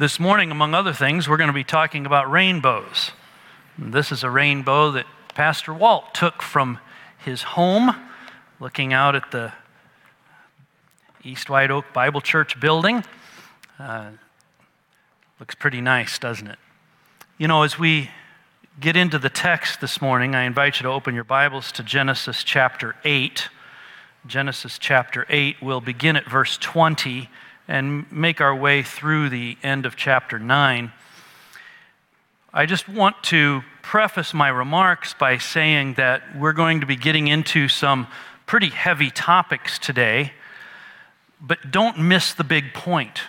This morning, among other things, we're going to be talking about rainbows. This is a rainbow that Pastor Walt took from his home, looking out at the East White Oak Bible Church building. Uh, looks pretty nice, doesn't it? You know, as we get into the text this morning, I invite you to open your Bibles to Genesis chapter 8. Genesis chapter 8, we'll begin at verse 20 and make our way through the end of chapter 9. I just want to preface my remarks by saying that we're going to be getting into some pretty heavy topics today, but don't miss the big point.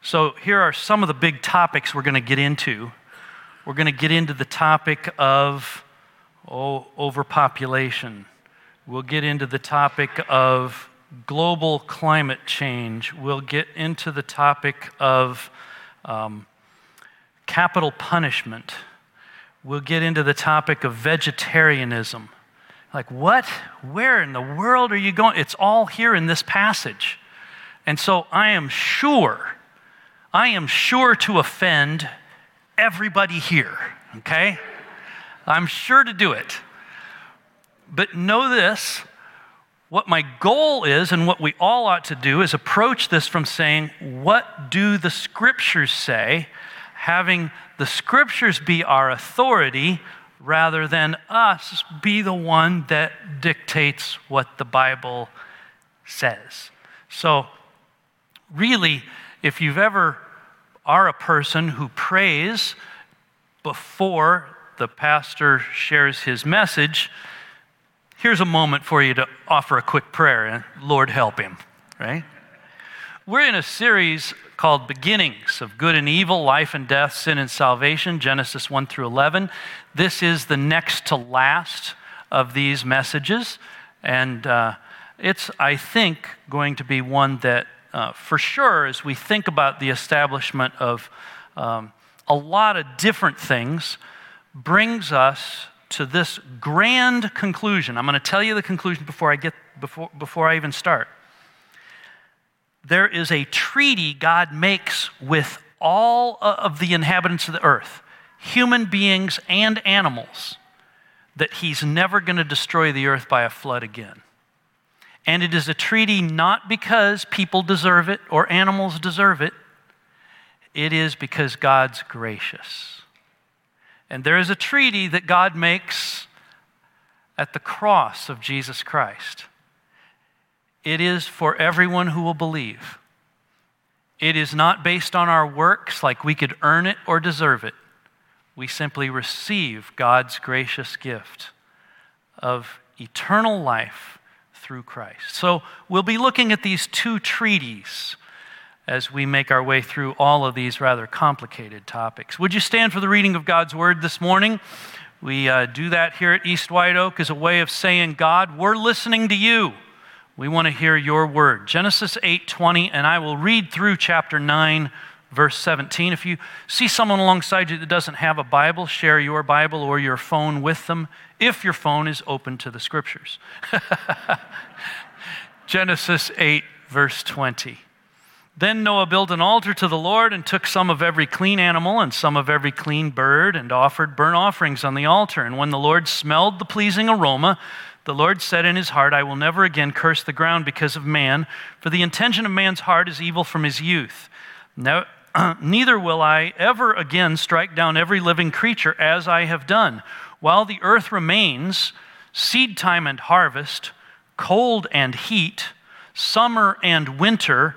So, here are some of the big topics we're going to get into. We're going to get into the topic of oh, overpopulation. We'll get into the topic of global climate change. We'll get into the topic of um, capital punishment. We'll get into the topic of vegetarianism. Like, what? Where in the world are you going? It's all here in this passage. And so I am sure, I am sure to offend everybody here, okay? I'm sure to do it. But know this what my goal is, and what we all ought to do, is approach this from saying, What do the scriptures say? Having the scriptures be our authority rather than us be the one that dictates what the Bible says. So, really, if you've ever are a person who prays before the pastor shares his message, here's a moment for you to offer a quick prayer and Lord help him, right? We're in a series called Beginnings of Good and Evil, Life and Death, Sin and Salvation, Genesis 1 through 11. This is the next to last of these messages. And uh, it's, I think, going to be one that uh, for sure, as we think about the establishment of um, a lot of different things, brings us to this grand conclusion. I'm going to tell you the conclusion before I get before, before I even start. There is a treaty God makes with all of the inhabitants of the earth, human beings and animals, that He's never going to destroy the earth by a flood again. And it is a treaty not because people deserve it or animals deserve it, it is because God's gracious. And there is a treaty that God makes at the cross of Jesus Christ. It is for everyone who will believe. It is not based on our works, like we could earn it or deserve it. We simply receive God's gracious gift of eternal life through Christ. So we'll be looking at these two treaties as we make our way through all of these rather complicated topics. Would you stand for the reading of God's word this morning? We uh, do that here at East White Oak as a way of saying, God, we're listening to you. We want to hear your word. Genesis 8:20, and I will read through chapter 9, verse 17. If you see someone alongside you that doesn't have a Bible, share your Bible or your phone with them if your phone is open to the scriptures. Genesis 8, verse 20. Then Noah built an altar to the Lord and took some of every clean animal and some of every clean bird and offered burnt offerings on the altar. And when the Lord smelled the pleasing aroma, the Lord said in his heart, I will never again curse the ground because of man, for the intention of man's heart is evil from his youth. Now, neither will I ever again strike down every living creature as I have done while the earth remains, seed time and harvest, cold and heat, summer and winter,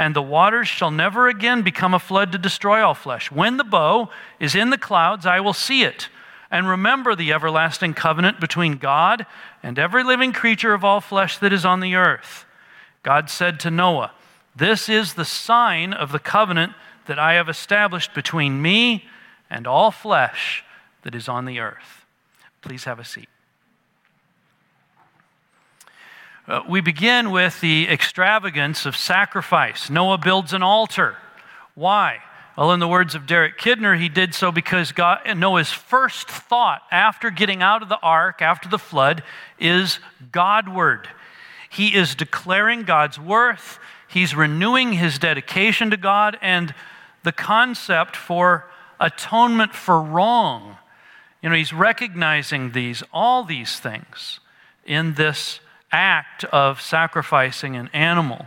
and the waters shall never again become a flood to destroy all flesh. When the bow is in the clouds, I will see it and remember the everlasting covenant between God and every living creature of all flesh that is on the earth. God said to Noah, This is the sign of the covenant that I have established between me and all flesh that is on the earth. Please have a seat. Uh, we begin with the extravagance of sacrifice. Noah builds an altar. Why? Well, in the words of Derek Kidner, he did so because God, Noah's first thought after getting out of the ark, after the flood, is Godward. He is declaring God's worth, he's renewing his dedication to God, and the concept for atonement for wrong. You know, he's recognizing these, all these things in this act of sacrificing an animal.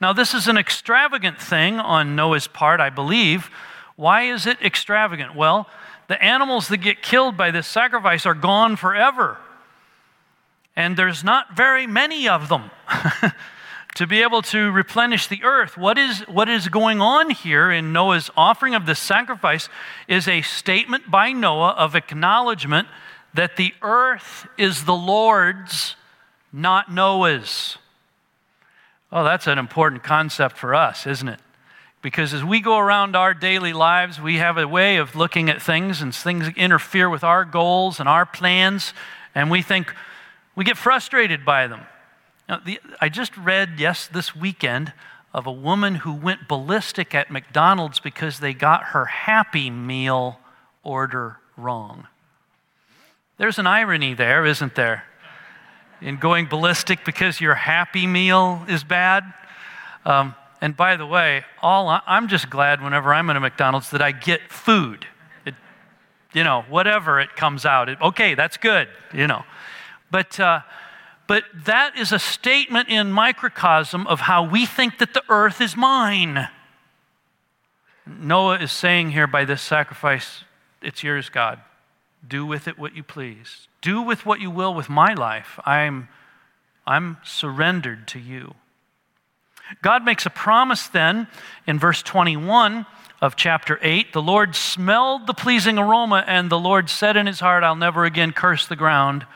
Now, this is an extravagant thing on Noah's part, I believe. Why is it extravagant? Well, the animals that get killed by this sacrifice are gone forever. And there's not very many of them to be able to replenish the earth. What is, what is going on here in Noah's offering of this sacrifice is a statement by Noah of acknowledgement that the earth is the Lord's, not Noah's. Oh, that's an important concept for us, isn't it? Because as we go around our daily lives, we have a way of looking at things and things interfere with our goals and our plans, and we think we get frustrated by them. Now, the, I just read, yes, this weekend, of a woman who went ballistic at McDonald's because they got her Happy Meal order wrong. There's an irony there, isn't there? In going ballistic because your happy meal is bad. Um, and by the way, all I, I'm just glad whenever I'm in a McDonald's that I get food. It, you know, whatever it comes out. It, okay, that's good. You know, but uh, but that is a statement in microcosm of how we think that the earth is mine. Noah is saying here by this sacrifice, it's yours, God. Do with it what you please. Do with what you will with my life. I'm, I'm surrendered to you. God makes a promise then in verse 21 of chapter 8. The Lord smelled the pleasing aroma, and the Lord said in his heart, I'll never again curse the ground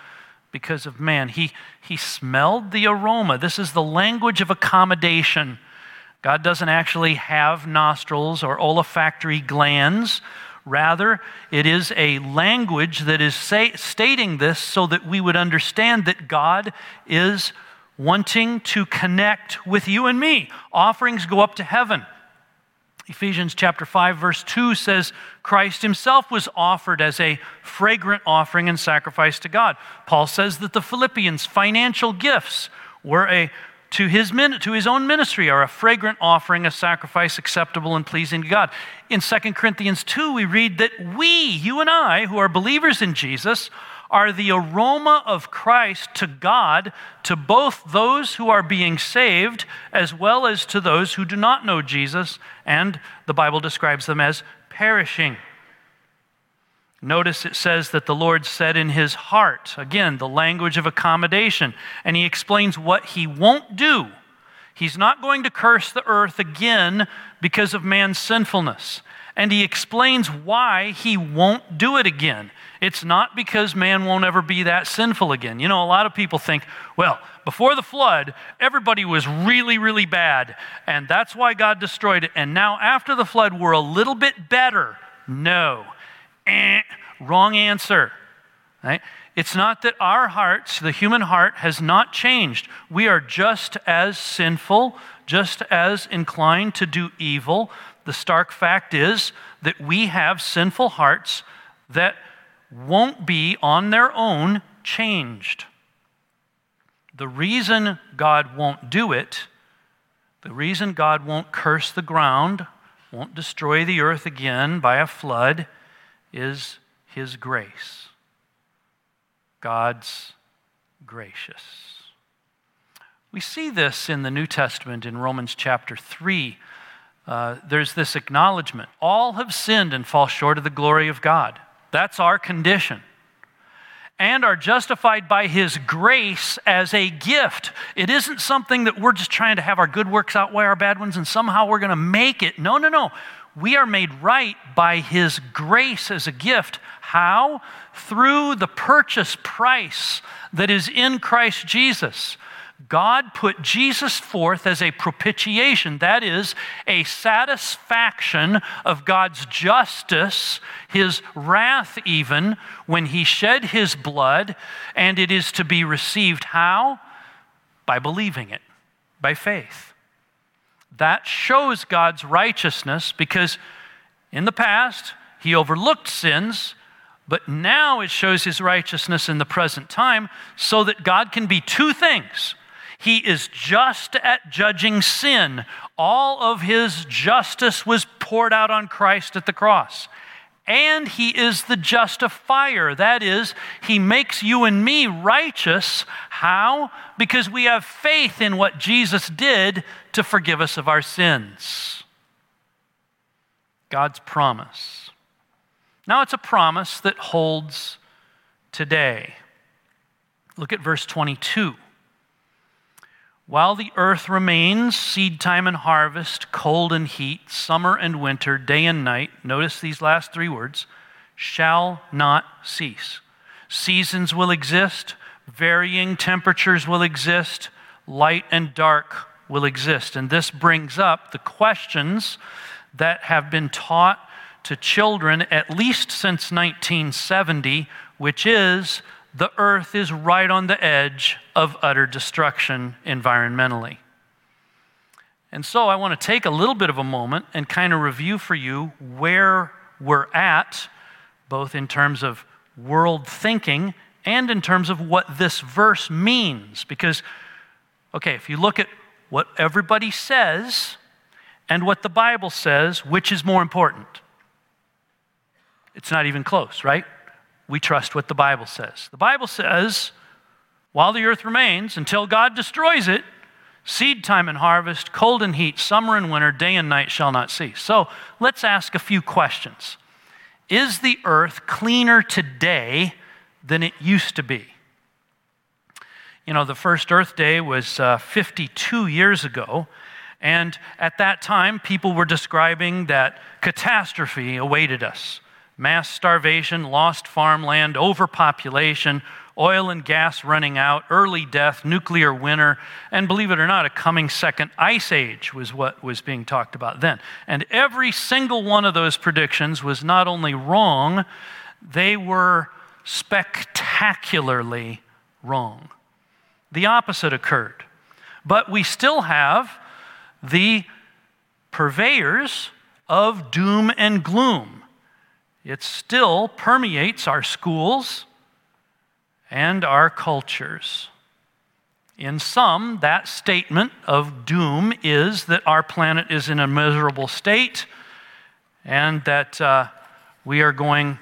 because of man. He, he smelled the aroma. This is the language of accommodation. God doesn't actually have nostrils or olfactory glands. Rather, it is a language that is say, stating this so that we would understand that God is wanting to connect with you and me. Offerings go up to heaven. Ephesians chapter 5 verse 2 says Christ himself was offered as a fragrant offering and sacrifice to God. Paul says that the Philippians financial gifts were a to his, min- to his own ministry are a fragrant offering, a sacrifice acceptable and pleasing to God. In 2 Corinthians 2, we read that we, you and I, who are believers in Jesus, are the aroma of Christ to God to both those who are being saved as well as to those who do not know Jesus, and the Bible describes them as perishing. Notice it says that the Lord said in his heart, again, the language of accommodation, and he explains what he won't do. He's not going to curse the earth again because of man's sinfulness. And he explains why he won't do it again. It's not because man won't ever be that sinful again. You know, a lot of people think, well, before the flood, everybody was really, really bad, and that's why God destroyed it. And now, after the flood, we're a little bit better. No. Eh, wrong answer. Right? It's not that our hearts, the human heart, has not changed. We are just as sinful, just as inclined to do evil. The stark fact is that we have sinful hearts that won't be on their own changed. The reason God won't do it, the reason God won't curse the ground, won't destroy the earth again by a flood, is His grace. God's gracious. We see this in the New Testament in Romans chapter 3. Uh, there's this acknowledgement all have sinned and fall short of the glory of God. That's our condition. And are justified by his grace as a gift. It isn't something that we're just trying to have our good works outweigh our bad ones and somehow we're going to make it. No, no, no. We are made right by his grace as a gift. How? Through the purchase price that is in Christ Jesus. God put Jesus forth as a propitiation, that is, a satisfaction of God's justice, his wrath, even, when he shed his blood, and it is to be received how? By believing it, by faith. That shows God's righteousness because in the past, he overlooked sins, but now it shows his righteousness in the present time so that God can be two things. He is just at judging sin. All of his justice was poured out on Christ at the cross and he is the justifier. That is, he makes you and me righteous. How? Because we have faith in what Jesus did to forgive us of our sins. God's promise. Now, it's a promise that holds today. Look at verse 22. While the earth remains, seed time and harvest, cold and heat, summer and winter, day and night, notice these last three words, shall not cease. Seasons will exist, varying temperatures will exist, light and dark will exist. And this brings up the questions that have been taught to children at least since 1970, which is the earth is right on the edge of utter destruction environmentally. And so I want to take a little bit of a moment and kind of review for you where we're at, both in terms of world thinking and in terms of what this verse means. Because, okay, if you look at what everybody says and what the Bible says, which is more important? It's not even close, right? We trust what the Bible says. The Bible says, while the earth remains, until God destroys it, seed time and harvest, cold and heat, summer and winter, day and night shall not cease. So let's ask a few questions. Is the earth cleaner today than it used to be? You know, the first Earth Day was uh, 52 years ago, and at that time, people were describing that catastrophe awaited us mass starvation, lost farmland, overpopulation, oil and gas running out, early death, nuclear winter, and believe it or not, a coming second ice age was what was being talked about then. And every single one of those predictions was not only wrong, they were spectacularly wrong. The opposite occurred. But we still have the purveyors of doom and gloom it still permeates our schools and our cultures. In some, that statement of doom is that our planet is in a miserable state and that uh, we are going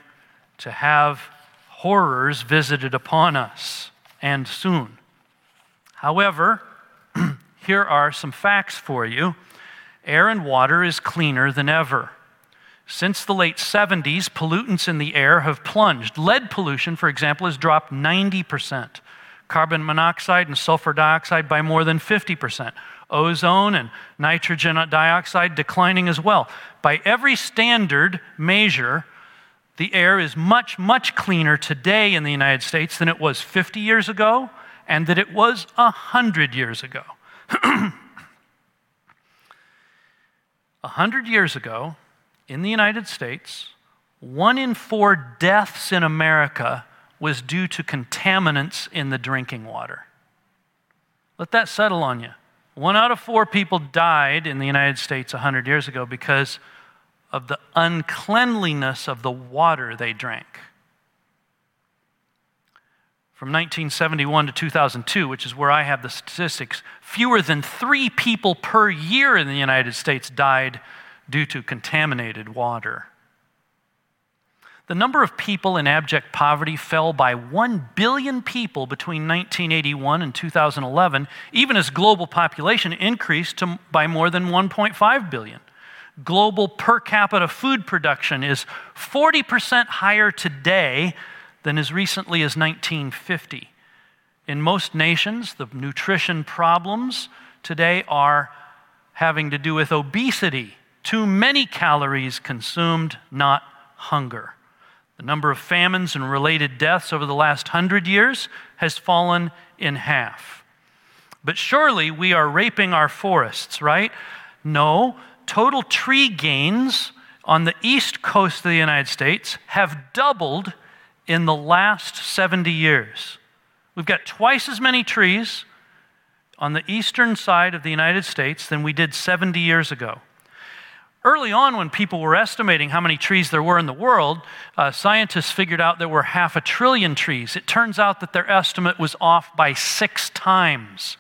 to have horrors visited upon us and soon. However, here are some facts for you air and water is cleaner than ever. Since the late 70s, pollutants in the air have plunged. Lead pollution, for example, has dropped 90%, carbon monoxide and sulfur dioxide by more than 50%. ozone and nitrogen dioxide declining as well. By every standard measure, the air is much, much cleaner today in the United States than it was 50 years ago and that it was 100 years ago. A hundred years ago, in the United States, one in four deaths in America was due to contaminants in the drinking water. Let that settle on you. One out of four people died in the United States 100 years ago because of the uncleanliness of the water they drank. From 1971 to 2002, which is where I have the statistics, fewer than three people per year in the United States died due to contaminated water. The number of people in abject poverty fell by 1 billion people between 1981 and 2011, even as global population increased to, by more than 1.5 billion. Global per capita food production is 40% higher today than as recently as 1950. In most nations, the nutrition problems today are having to do with obesity, too many calories consumed, not hunger. The number of famines and related deaths over the last hundred years has fallen in half. But surely we are raping our forests, right? No, total tree gains on the east coast of the United States have doubled in the last 70 years. We've got twice as many trees on the eastern side of the United States than we did 70 years ago. Early on, when people were estimating how many trees there were in the world, uh, scientists figured out there were half a trillion trees. It turns out that their estimate was off by six times.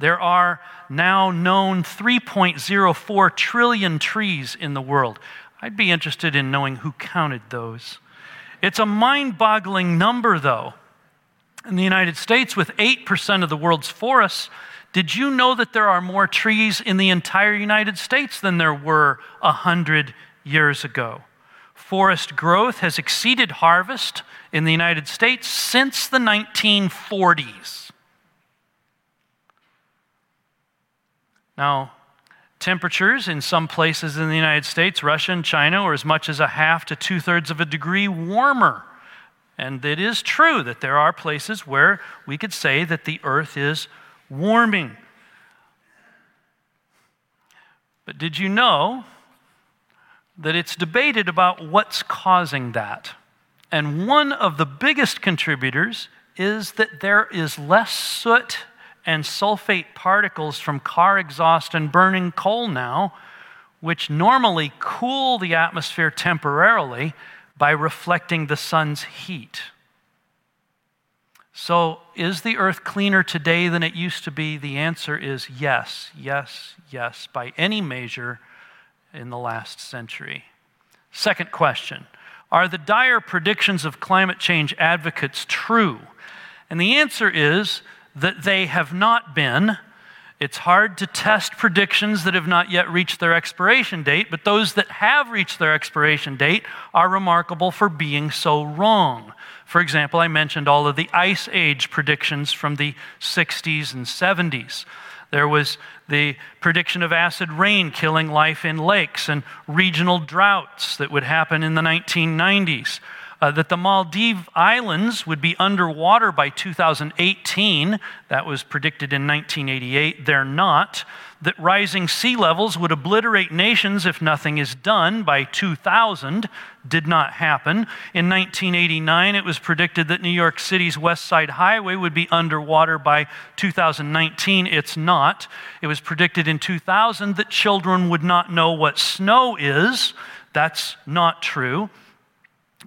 There are now known 3.04 trillion trees in the world. I'd be interested in knowing who counted those. It's a mind boggling number, though. In the United States, with 8% of the world's forests, did you know that there are more trees in the entire United States than there were 100 years ago? Forest growth has exceeded harvest in the United States since the 1940s. Now, Temperatures in some places in the United States, Russia and China, are as much as a half to two thirds of a degree warmer. And it is true that there are places where we could say that the earth is warming. But did you know that it's debated about what's causing that? And one of the biggest contributors is that there is less soot and sulfate particles from car exhaust and burning coal now, which normally cool the atmosphere temporarily by reflecting the sun's heat. So, is the earth cleaner today than it used to be? The answer is yes, yes, yes, by any measure in the last century. Second question Are the dire predictions of climate change advocates true? And the answer is that they have not been. It's hard to test predictions that have not yet reached their expiration date, but those that have reached their expiration date are remarkable for being so wrong. For example, I mentioned all of the ice age predictions from the 60s and 70s. There was the prediction of acid rain killing life in lakes and regional droughts that would happen in the 1990s uh, that the Maldive Islands would be underwater by 2018. That was predicted in 1988. They're not. That rising sea levels would obliterate nations if nothing is done by 2000. Did not happen. In 1989, it was predicted that New York City's West Side Highway would be underwater by 2019. It's not. It was predicted in 2000 that children would not know what snow is. That's not true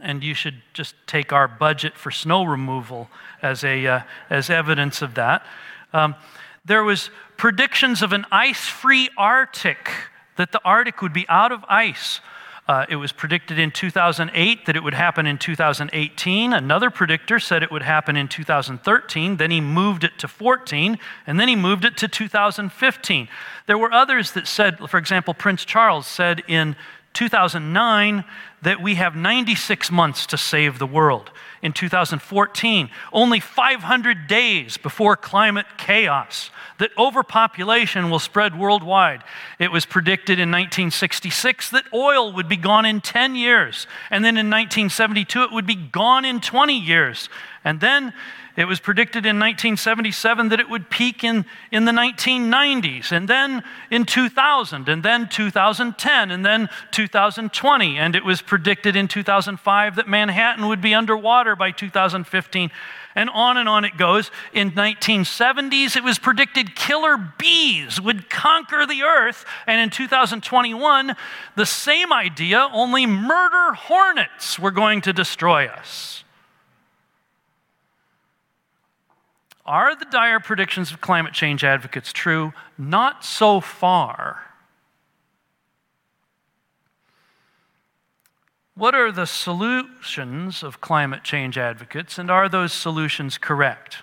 and you should just take our budget for snow removal as, a, uh, as evidence of that. Um, there was predictions of an ice-free Arctic, that the Arctic would be out of ice. Uh, it was predicted in 2008 that it would happen in 2018. Another predictor said it would happen in 2013. Then he moved it to 14, and then he moved it to 2015. There were others that said, for example, Prince Charles said in 2009, that we have 96 months to save the world. In 2014, only 500 days before climate chaos, that overpopulation will spread worldwide. It was predicted in 1966 that oil would be gone in 10 years, and then in 1972 it would be gone in 20 years. And then it was predicted in 1977 that it would peak in, in the 1990s, and then in 2000, and then 2010, and then 2020. And it was predicted in 2005 that Manhattan would be underwater by 2015. And on and on it goes. In 1970s, it was predicted killer bees would conquer the earth. And in 2021, the same idea, only murder hornets were going to destroy us. Are the dire predictions of climate change advocates true? Not so far. What are the solutions of climate change advocates, and are those solutions correct?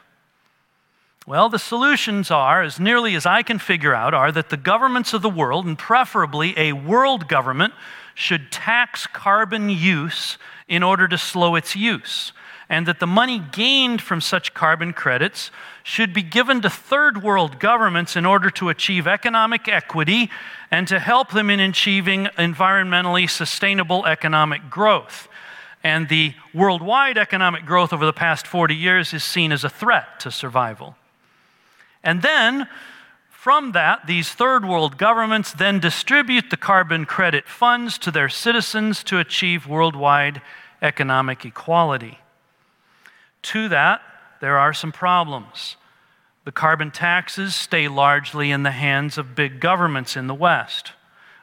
Well, the solutions are, as nearly as I can figure out, are that the governments of the world, and preferably a world government, should tax carbon use in order to slow its use and that the money gained from such carbon credits should be given to third world governments in order to achieve economic equity and to help them in achieving environmentally sustainable economic growth. And the worldwide economic growth over the past 40 years is seen as a threat to survival. And then, from that, these third world governments then distribute the carbon credit funds to their citizens to achieve worldwide economic equality. To that, there are some problems. The carbon taxes stay largely in the hands of big governments in the West.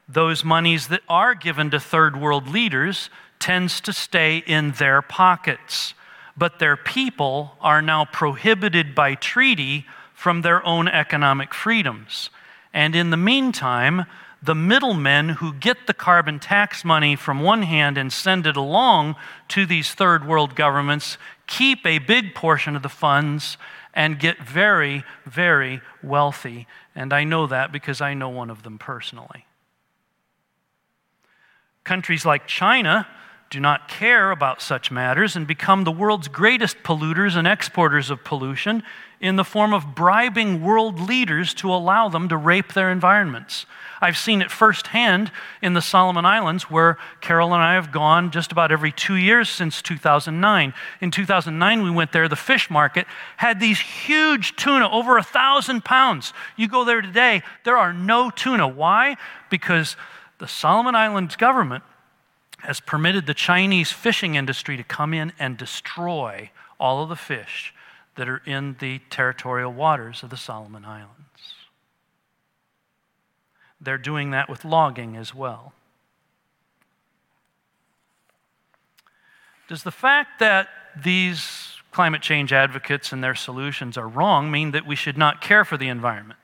Those monies that are given to third world leaders tends to stay in their pockets, but their people are now prohibited by treaty from their own economic freedoms. And in the meantime, the middlemen who get the carbon tax money from one hand and send it along to these third world governments keep a big portion of the funds and get very, very wealthy. And I know that because I know one of them personally. Countries like China do not care about such matters and become the world's greatest polluters and exporters of pollution in the form of bribing world leaders to allow them to rape their environments. I've seen it firsthand in the Solomon Islands, where Carol and I have gone just about every two years since 2009. In 2009, we went there. The fish market had these huge tuna, over a thousand pounds. You go there today, there are no tuna. Why? Because the Solomon Islands government has permitted the Chinese fishing industry to come in and destroy all of the fish that are in the territorial waters of the Solomon Islands. They're doing that with logging as well. Does the fact that these climate change advocates and their solutions are wrong mean that we should not care for the environment?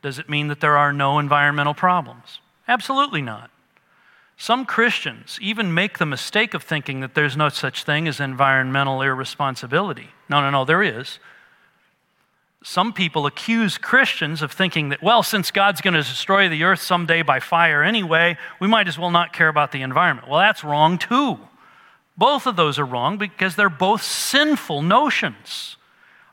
Does it mean that there are no environmental problems? Absolutely not. Some Christians even make the mistake of thinking that there's no such thing as environmental irresponsibility. No, no, no, there is some people accuse Christians of thinking that, well, since God's going to destroy the earth someday by fire anyway, we might as well not care about the environment. Well, that's wrong too. Both of those are wrong because they're both sinful notions.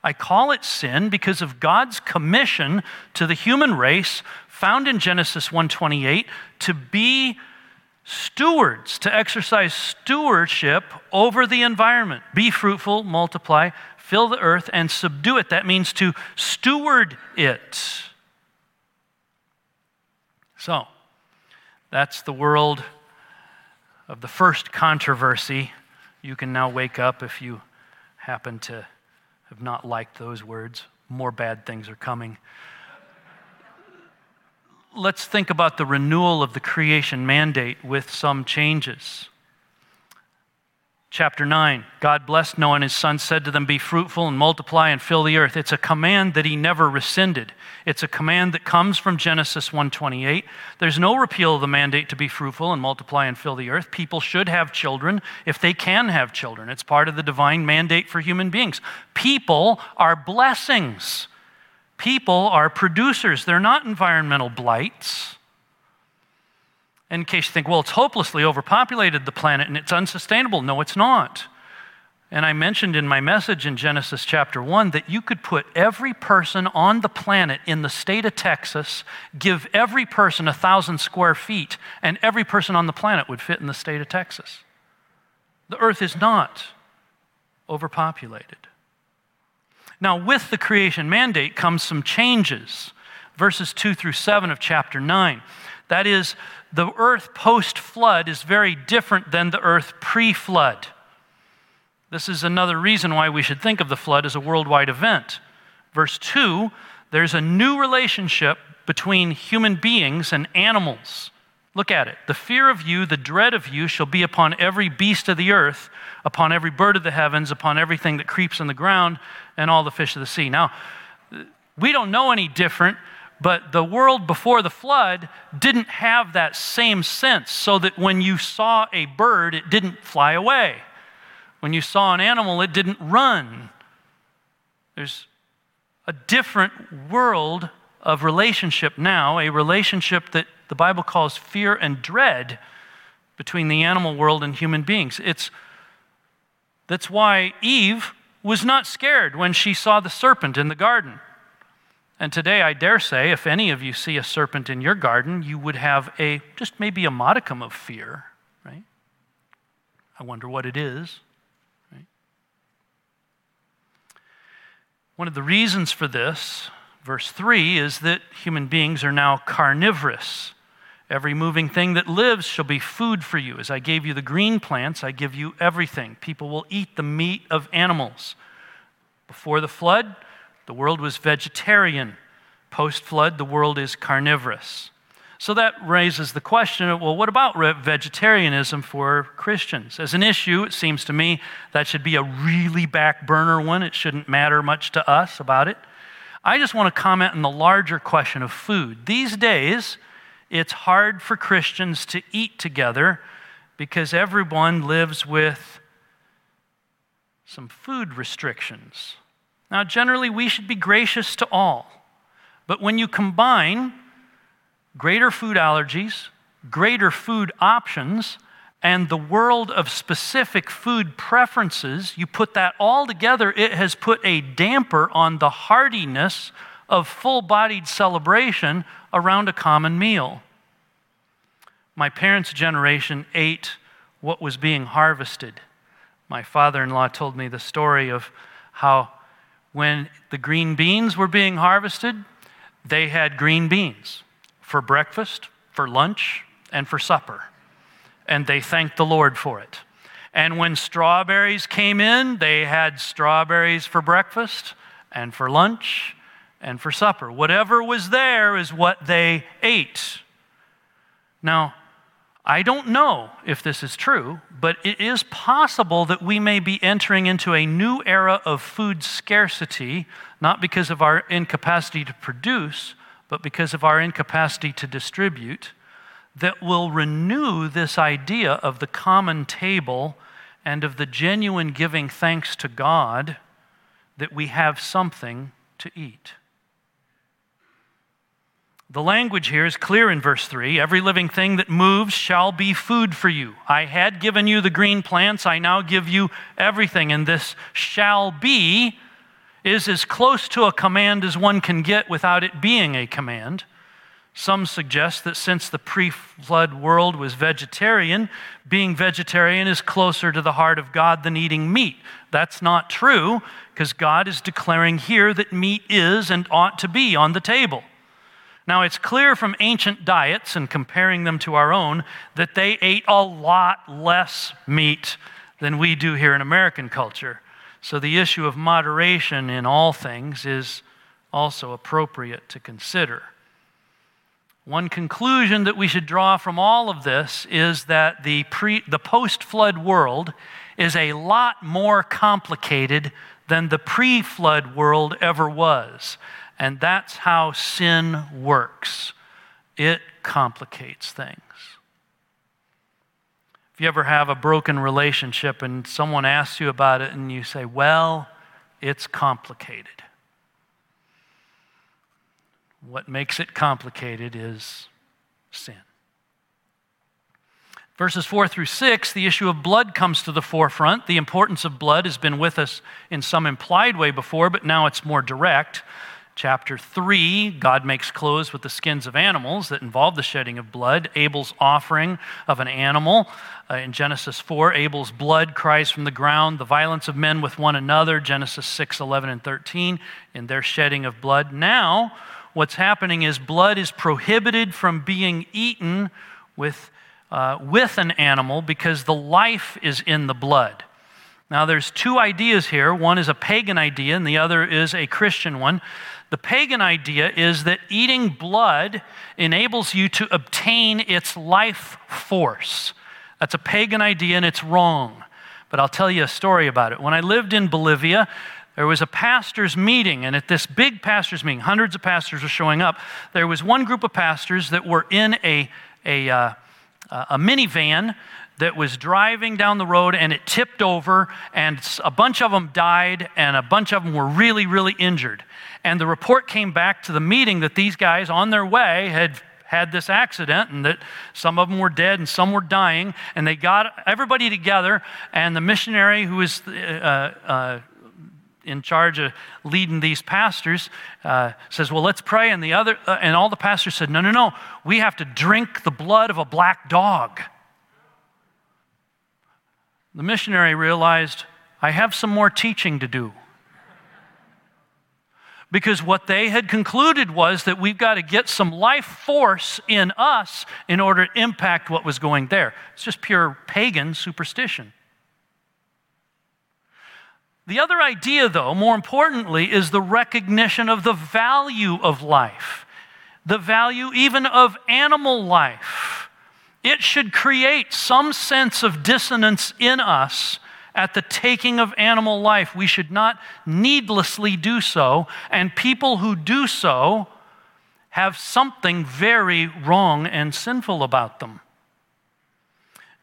I call it sin because of God's commission to the human race found in Genesis 1:28 to be stewards, to exercise stewardship over the environment. Be fruitful, multiply, fill the earth and subdue it. That means to steward it. So, that's the world of the first controversy. You can now wake up if you happen to have not liked those words. More bad things are coming. Let's think about the renewal of the creation mandate with some changes. Chapter 9 God blessed Noah and his son, said to them, Be fruitful and multiply and fill the earth. It's a command that he never rescinded. It's a command that comes from Genesis 1:28. There's no repeal of the mandate to be fruitful and multiply and fill the earth. People should have children if they can have children. It's part of the divine mandate for human beings. People are blessings. People are producers. They're not environmental blights. In case you think, well, it's hopelessly overpopulated the planet and it's unsustainable. No, it's not. And I mentioned in my message in Genesis chapter 1 that you could put every person on the planet in the state of Texas, give every person a thousand square feet, and every person on the planet would fit in the state of Texas. The earth is not overpopulated. Now, with the creation mandate comes some changes. Verses 2 through 7 of chapter 9. That is, the earth post flood is very different than the earth pre flood. This is another reason why we should think of the flood as a worldwide event. Verse 2 there's a new relationship between human beings and animals. Look at it. The fear of you, the dread of you, shall be upon every beast of the earth, upon every bird of the heavens, upon everything that creeps on the ground, and all the fish of the sea. Now, we don't know any different, but the world before the flood didn't have that same sense, so that when you saw a bird, it didn't fly away. When you saw an animal, it didn't run. There's a different world of relationship now, a relationship that the Bible calls fear and dread between the animal world and human beings. It's, that's why Eve was not scared when she saw the serpent in the garden. And today, I dare say, if any of you see a serpent in your garden, you would have a just maybe a modicum of fear, right? I wonder what it is. One of the reasons for this, verse 3, is that human beings are now carnivorous. Every moving thing that lives shall be food for you. As I gave you the green plants, I give you everything. People will eat the meat of animals. Before the flood, the world was vegetarian. Post flood, the world is carnivorous. So that raises the question of, well, what about vegetarianism for Christians? As an issue, it seems to me that should be a really back burner one. It shouldn't matter much to us about it. I just want to comment on the larger question of food. These days, it's hard for Christians to eat together because everyone lives with some food restrictions. Now, generally, we should be gracious to all. But when you combine greater food allergies, greater food options, and the world of specific food preferences, you put that all together, it has put a damper on the heartiness of full bodied celebration around a common meal. My parents' generation ate what was being harvested. My father in law told me the story of how when the green beans were being harvested, they had green beans for breakfast, for lunch, and for supper. And they thanked the Lord for it. And when strawberries came in, they had strawberries for breakfast and for lunch and for supper. Whatever was there is what they ate. Now, I don't know if this is true, but it is possible that we may be entering into a new era of food scarcity, not because of our incapacity to produce, but because of our incapacity to distribute, that will renew this idea of the common table and of the genuine giving thanks to God that we have something to eat. The language here is clear in verse 3 Every living thing that moves shall be food for you. I had given you the green plants, I now give you everything. And this shall be is as close to a command as one can get without it being a command. Some suggest that since the pre flood world was vegetarian, being vegetarian is closer to the heart of God than eating meat. That's not true, because God is declaring here that meat is and ought to be on the table. Now, it's clear from ancient diets and comparing them to our own that they ate a lot less meat than we do here in American culture. So the issue of moderation in all things is also appropriate to consider. One conclusion that we should draw from all of this is that the, the post flood world is a lot more complicated than the pre flood world ever was. And that's how sin works it complicates things. If you ever have a broken relationship and someone asks you about it and you say, well, it's complicated. What makes it complicated is sin. Verses 4 through 6, the issue of blood comes to the forefront. The importance of blood has been with us in some implied way before, but now it's more direct. Chapter 3, God makes clothes with the skins of animals that involve the shedding of blood. Abel's offering of an animal. Uh, in Genesis 4, Abel's blood cries from the ground. The violence of men with one another. Genesis 6, 11, and 13, in their shedding of blood. Now, what's happening is blood is prohibited from being eaten with, uh, with an animal because the life is in the blood. Now, there's two ideas here. One is a pagan idea, and the other is a Christian one. The pagan idea is that eating blood enables you to obtain its life force. That's a pagan idea and it's wrong. But I'll tell you a story about it. When I lived in Bolivia, there was a pastor's meeting, and at this big pastor's meeting, hundreds of pastors were showing up. There was one group of pastors that were in a, a, uh, a minivan that was driving down the road and it tipped over, and a bunch of them died, and a bunch of them were really, really injured. And the report came back to the meeting that these guys on their way had had this accident and that some of them were dead and some were dying. And they got everybody together, and the missionary who was uh, uh, in charge of leading these pastors uh, says, "Well, let's pray." And the other uh, and all the pastors said, "No, no, no. We have to drink the blood of a black dog." The missionary realized, "I have some more teaching to do." Because what they had concluded was that we've got to get some life force in us in order to impact what was going there. It's just pure pagan superstition. The other idea, though, more importantly, is the recognition of the value of life, the value even of animal life. It should create some sense of dissonance in us at the taking of animal life. We should not needlessly do so, and people who do so have something very wrong and sinful about them.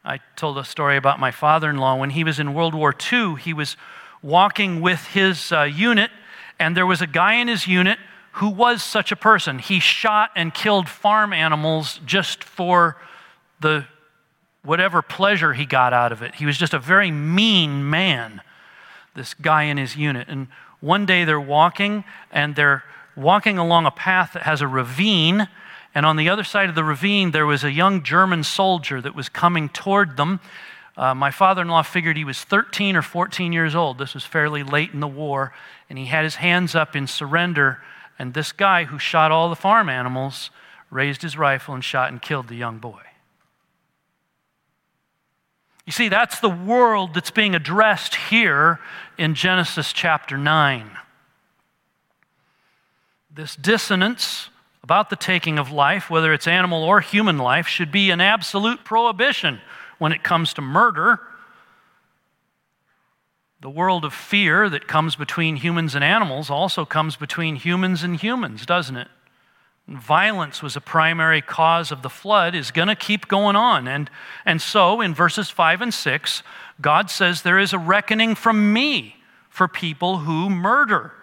I told a story about my father in law. When he was in World War II, he was walking with his uh, unit, and there was a guy in his unit who was such a person. He shot and killed farm animals just for the whatever pleasure he got out of it. He was just a very mean man, this guy in his unit. And one day they're walking, and they're walking along a path that has a ravine. And on the other side of the ravine, there was a young German soldier that was coming toward them. Uh, my father in law figured he was 13 or 14 years old. This was fairly late in the war. And he had his hands up in surrender. And this guy who shot all the farm animals raised his rifle and shot and killed the young boy. You see, that's the world that's being addressed here in Genesis chapter 9. This dissonance about the taking of life, whether it's animal or human life, should be an absolute prohibition when it comes to murder. The world of fear that comes between humans and animals also comes between humans and humans, doesn't it? Violence was a primary cause of the flood is going to keep going on. And, and so in verses 5 and 6, God says, There is a reckoning from me for people who murder.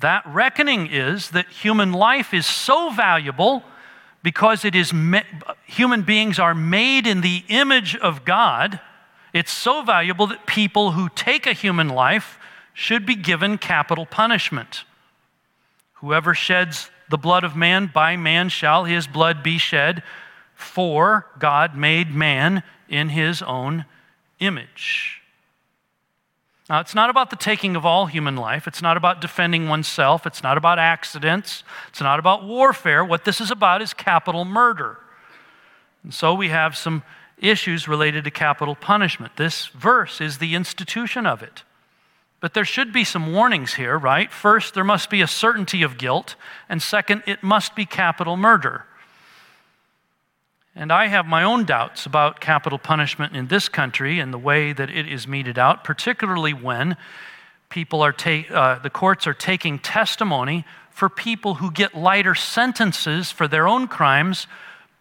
That reckoning is that human life is so valuable because it is ma- human beings are made in the image of God. It's so valuable that people who take a human life should be given capital punishment. Whoever sheds the blood of man, by man shall his blood be shed, for God made man in his own image. Now, it's not about the taking of all human life. It's not about defending oneself. It's not about accidents. It's not about warfare. What this is about is capital murder. And so we have some issues related to capital punishment. This verse is the institution of it. But there should be some warnings here, right? First, there must be a certainty of guilt, and second, it must be capital murder. And I have my own doubts about capital punishment in this country and the way that it is meted out, particularly when people are ta- uh, the courts are taking testimony for people who get lighter sentences for their own crimes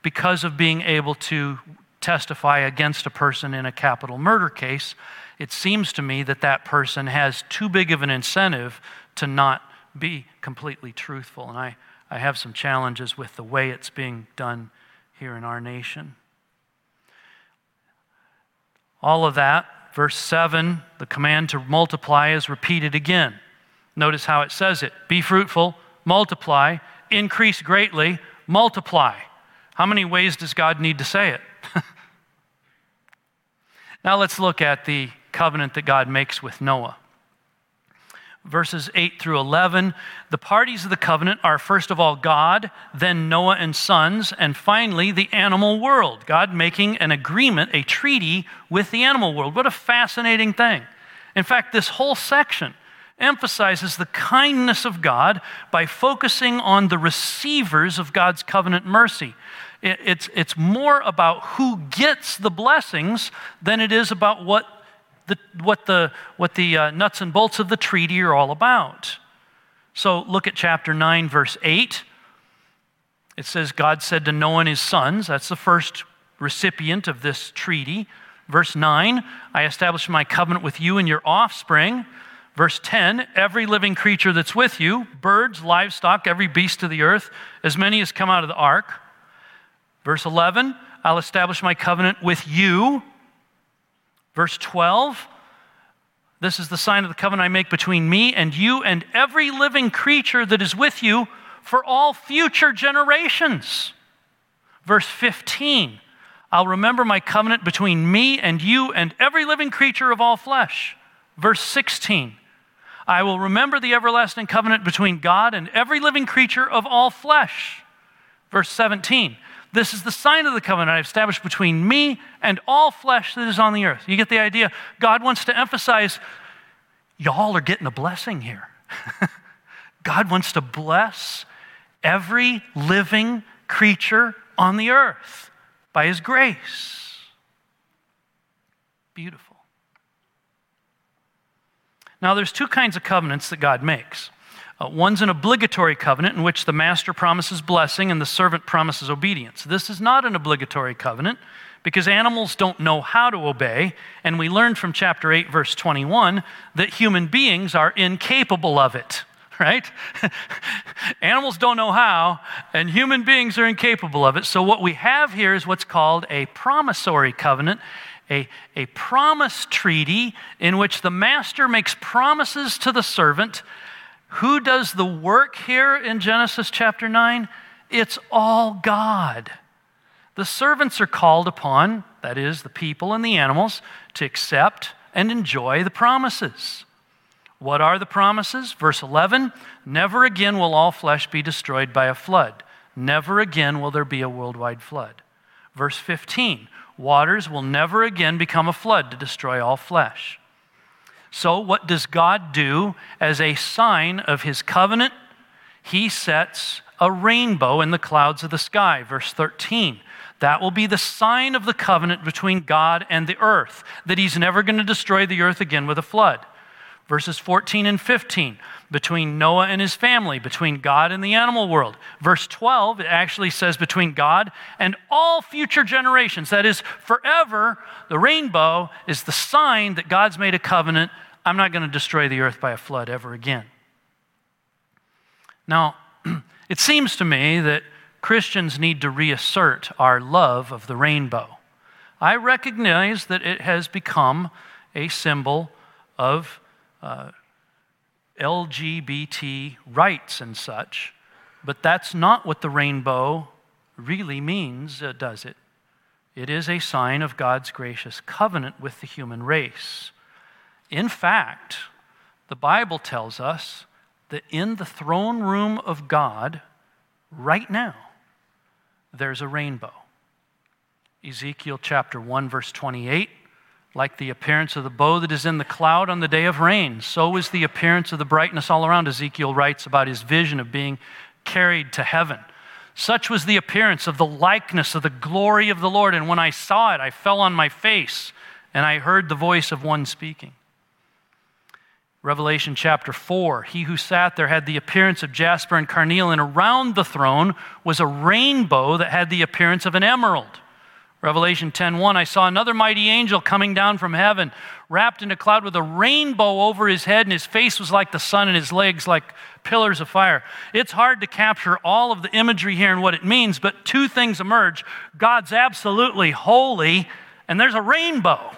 because of being able to testify against a person in a capital murder case it seems to me that that person has too big of an incentive to not be completely truthful. And I, I have some challenges with the way it's being done here in our nation. all of that. Verse 7, the command to multiply is repeated again. Notice how it says it be fruitful, multiply, increase greatly, multiply. How many ways does God need to say it? now let's look at the covenant that God makes with Noah verses 8 through 11. The parties of the covenant are first of all God, then Noah and sons, and finally the animal world. God making an agreement, a treaty with the animal world. What a fascinating thing. In fact, this whole section emphasizes the kindness of God by focusing on the receivers of God's covenant mercy. It's, it's more about who gets the blessings than it is about what the, what the, what the uh, nuts and bolts of the treaty are all about. So look at chapter 9, verse 8. It says, God said to Noah and his sons, that's the first recipient of this treaty. Verse 9, I establish my covenant with you and your offspring. Verse 10, every living creature that's with you, birds, livestock, every beast of the earth, as many as come out of the ark. Verse 11, I'll establish my covenant with you Verse 12 This is the sign of the covenant I make between me and you and every living creature that is with you for all future generations. Verse 15 I'll remember my covenant between me and you and every living creature of all flesh. Verse 16 I will remember the everlasting covenant between God and every living creature of all flesh. Verse 17 this is the sign of the covenant I've established between me and all flesh that is on the earth. You get the idea? God wants to emphasize y'all are getting a blessing here. God wants to bless every living creature on the earth by his grace. Beautiful. Now, there's two kinds of covenants that God makes. Uh, one's an obligatory covenant in which the master promises blessing and the servant promises obedience. This is not an obligatory covenant because animals don't know how to obey, and we learned from chapter 8, verse 21, that human beings are incapable of it, right? animals don't know how, and human beings are incapable of it. So, what we have here is what's called a promissory covenant. A, a promise treaty in which the master makes promises to the servant who does the work here in Genesis chapter 9? It's all God. The servants are called upon, that is, the people and the animals, to accept and enjoy the promises. What are the promises? Verse 11 Never again will all flesh be destroyed by a flood. Never again will there be a worldwide flood. Verse 15 Waters will never again become a flood to destroy all flesh. So, what does God do as a sign of his covenant? He sets a rainbow in the clouds of the sky. Verse 13. That will be the sign of the covenant between God and the earth, that he's never going to destroy the earth again with a flood. Verses 14 and 15, between Noah and his family, between God and the animal world. Verse 12, it actually says between God and all future generations. That is, forever, the rainbow is the sign that God's made a covenant I'm not going to destroy the earth by a flood ever again. Now, it seems to me that Christians need to reassert our love of the rainbow. I recognize that it has become a symbol of uh, LGBT rights and such, but that's not what the rainbow really means, uh, does it? It is a sign of God's gracious covenant with the human race. In fact, the Bible tells us that in the throne room of God, right now, there's a rainbow. Ezekiel chapter 1, verse 28 like the appearance of the bow that is in the cloud on the day of rain, so is the appearance of the brightness all around. Ezekiel writes about his vision of being carried to heaven. Such was the appearance of the likeness of the glory of the Lord. And when I saw it, I fell on my face, and I heard the voice of one speaking. Revelation chapter 4 He who sat there had the appearance of jasper and carnelian. And around the throne was a rainbow that had the appearance of an emerald. Revelation 10:1 I saw another mighty angel coming down from heaven, wrapped in a cloud with a rainbow over his head, and his face was like the sun, and his legs like pillars of fire. It's hard to capture all of the imagery here and what it means, but two things emerge God's absolutely holy, and there's a rainbow.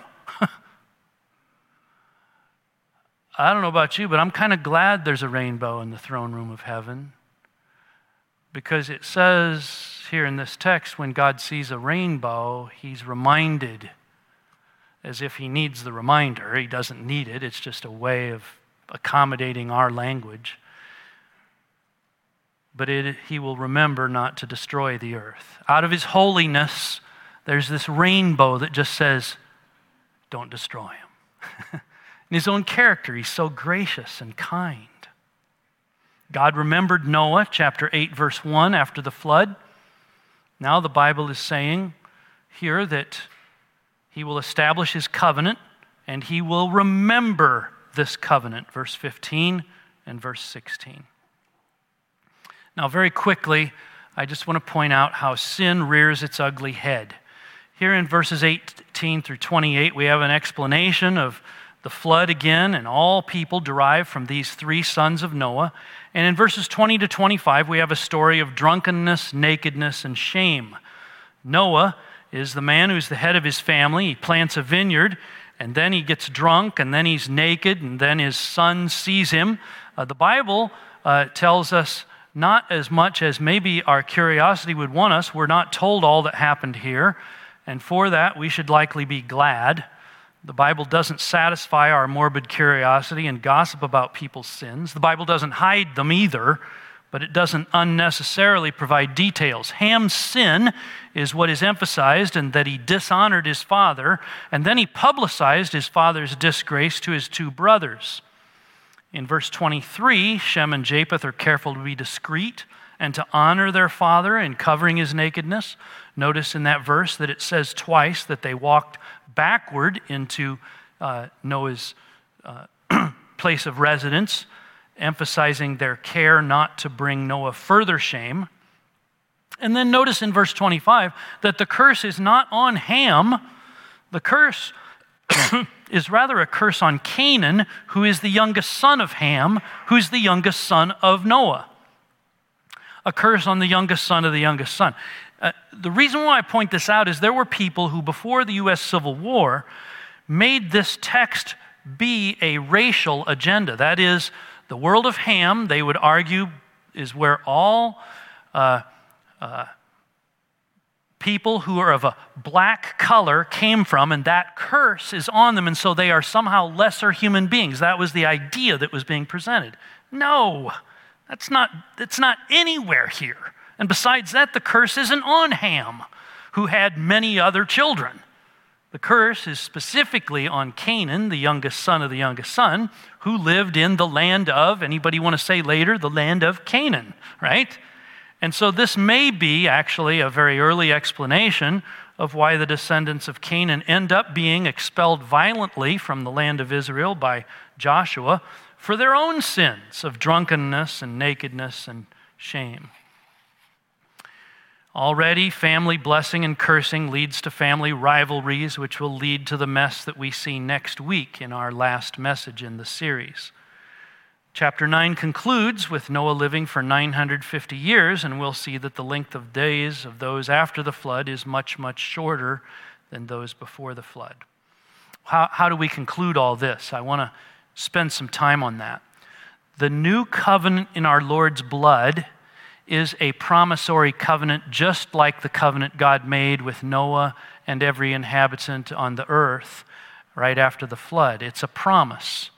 I don't know about you, but I'm kind of glad there's a rainbow in the throne room of heaven because it says here in this text when God sees a rainbow, he's reminded as if he needs the reminder. He doesn't need it, it's just a way of accommodating our language. But it, he will remember not to destroy the earth. Out of his holiness, there's this rainbow that just says, Don't destroy him. in his own character, he's so gracious and kind. God remembered Noah, chapter 8, verse 1, after the flood. Now the Bible is saying here that he will establish his covenant and he will remember this covenant, verse 15 and verse 16. Now, very quickly, I just want to point out how sin rears its ugly head. Here in verses 18 through 28, we have an explanation of the flood again, and all people derived from these three sons of Noah. And in verses 20 to 25, we have a story of drunkenness, nakedness, and shame. Noah is the man who's the head of his family. He plants a vineyard, and then he gets drunk, and then he's naked, and then his son sees him. Uh, the Bible uh, tells us not as much as maybe our curiosity would want us. We're not told all that happened here, and for that we should likely be glad. The Bible doesn't satisfy our morbid curiosity and gossip about people's sins. The Bible doesn't hide them either, but it doesn't unnecessarily provide details. Ham's sin is what is emphasized, and that he dishonored his father, and then he publicized his father's disgrace to his two brothers. In verse 23, Shem and Japheth are careful to be discreet and to honor their father in covering his nakedness. Notice in that verse that it says twice that they walked backward into uh, Noah's uh, place of residence, emphasizing their care not to bring Noah further shame. And then notice in verse 25 that the curse is not on Ham, the curse is rather a curse on Canaan, who is the youngest son of Ham, who's the youngest son of Noah. A curse on the youngest son of the youngest son. Uh, the reason why I point this out is there were people who, before the U.S. Civil War, made this text be a racial agenda. That is, the world of Ham, they would argue, is where all uh, uh, people who are of a black color came from, and that curse is on them, and so they are somehow lesser human beings. That was the idea that was being presented. No, that's not, that's not anywhere here. And besides that, the curse isn't on Ham, who had many other children. The curse is specifically on Canaan, the youngest son of the youngest son, who lived in the land of, anybody want to say later, the land of Canaan, right? And so this may be actually a very early explanation of why the descendants of Canaan end up being expelled violently from the land of Israel by Joshua for their own sins of drunkenness and nakedness and shame. Already, family blessing and cursing leads to family rivalries, which will lead to the mess that we see next week in our last message in the series. Chapter 9 concludes with Noah living for 950 years, and we'll see that the length of days of those after the flood is much, much shorter than those before the flood. How, how do we conclude all this? I want to spend some time on that. The new covenant in our Lord's blood is a promissory covenant, just like the covenant God made with Noah and every inhabitant on the earth right after the flood. It's a promise.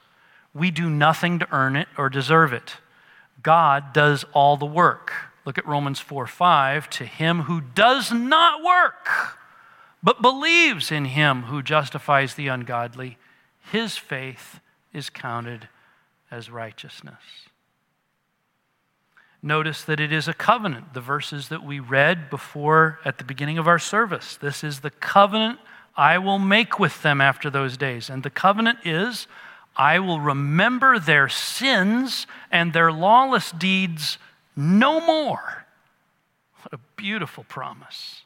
We do nothing to earn it or deserve it. God does all the work. Look at Romans 4 5. To him who does not work, but believes in him who justifies the ungodly, his faith is counted as righteousness. Notice that it is a covenant, the verses that we read before at the beginning of our service. This is the covenant I will make with them after those days. And the covenant is I will remember their sins and their lawless deeds no more. What a beautiful promise.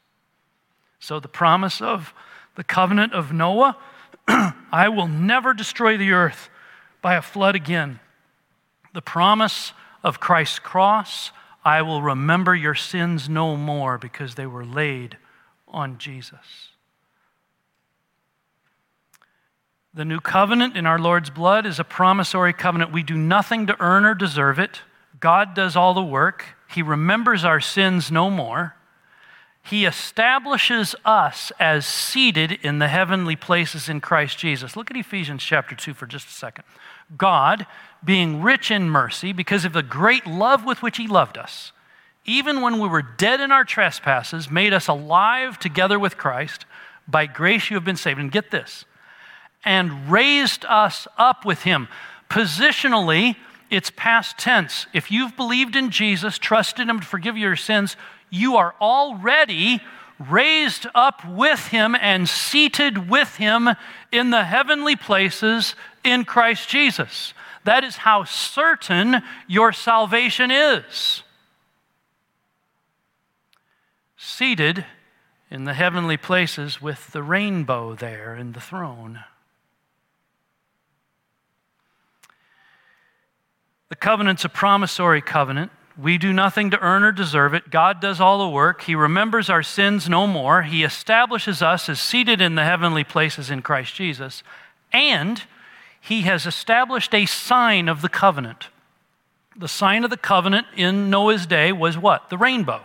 So, the promise of the covenant of Noah I will never destroy the earth by a flood again. The promise of Christ's cross I will remember your sins no more because they were laid on Jesus. The new covenant in our Lord's blood is a promissory covenant. We do nothing to earn or deserve it. God does all the work. He remembers our sins no more. He establishes us as seated in the heavenly places in Christ Jesus. Look at Ephesians chapter 2 for just a second. God, being rich in mercy, because of the great love with which He loved us, even when we were dead in our trespasses, made us alive together with Christ. By grace you have been saved. And get this and raised us up with him. Positionally, it's past tense. If you've believed in Jesus, trusted him to forgive your sins, you are already raised up with him and seated with him in the heavenly places in Christ Jesus. That is how certain your salvation is. Seated in the heavenly places with the rainbow there in the throne. The covenant's a promissory covenant. We do nothing to earn or deserve it. God does all the work. He remembers our sins no more. He establishes us as seated in the heavenly places in Christ Jesus. And He has established a sign of the covenant. The sign of the covenant in Noah's day was what? The rainbow.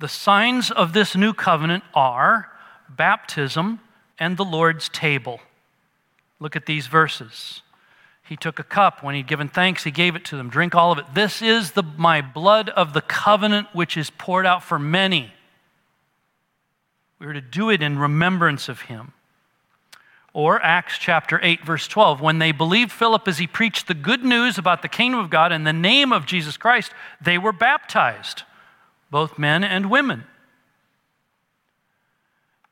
The signs of this new covenant are baptism and the Lord's table. Look at these verses. He took a cup. When he'd given thanks, he gave it to them. Drink all of it. This is the, my blood of the covenant, which is poured out for many. We are to do it in remembrance of him. Or Acts chapter 8, verse 12. When they believed Philip as he preached the good news about the kingdom of God in the name of Jesus Christ, they were baptized, both men and women.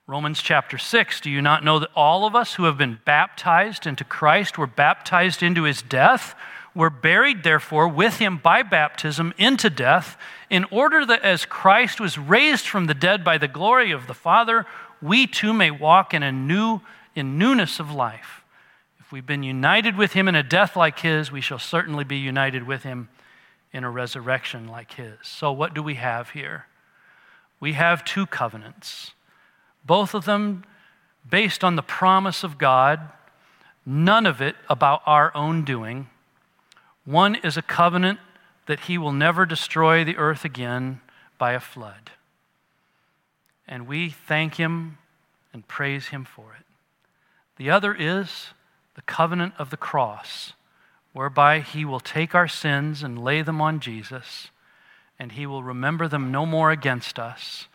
Romans chapter 6 Do you not know that all of us who have been baptized into Christ were baptized into his death? We're buried, therefore, with him by baptism into death, in order that as Christ was raised from the dead by the glory of the Father, we too may walk in a new in newness of life. If we've been united with him in a death like his, we shall certainly be united with him in a resurrection like his. So what do we have here? We have two covenants both of them based on the promise of God, none of it about our own doing. One is a covenant that He will never destroy the earth again by a flood. And we thank Him and praise Him for it. The other is the covenant of the cross, whereby He will take our sins and lay them on Jesus, and He will remember them no more against us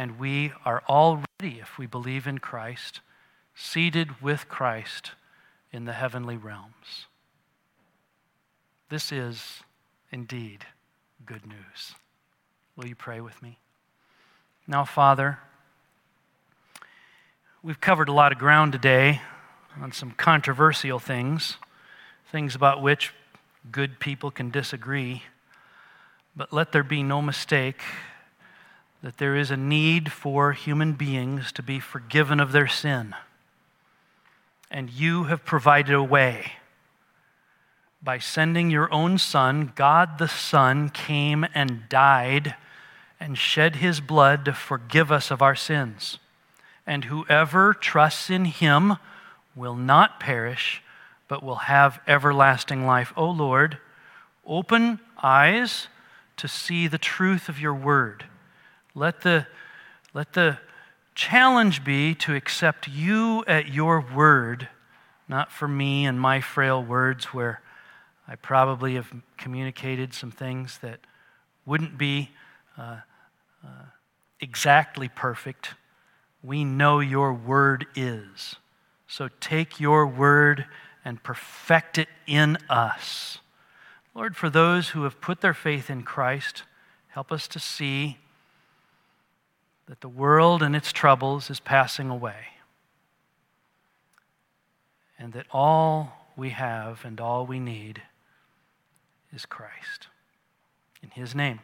and we are already, if we believe in Christ, seated with Christ in the heavenly realms. This is indeed good news. Will you pray with me? Now, Father, we've covered a lot of ground today on some controversial things, things about which good people can disagree. But let there be no mistake that there is a need for human beings to be forgiven of their sin. And you have provided a way. By sending your own Son, God the Son came and died and shed his blood to forgive us of our sins. And whoever trusts in him will not perish, but will have everlasting life. O Lord, open eyes to see the truth of your word let the, let the challenge be to accept you at your word, not for me and my frail words, where I probably have communicated some things that wouldn't be uh, uh, exactly perfect. We know your word is. So take your word and perfect it in us. Lord, for those who have put their faith in Christ, help us to see that the world and its troubles is passing away, and that all we have and all we need is Christ. In His name.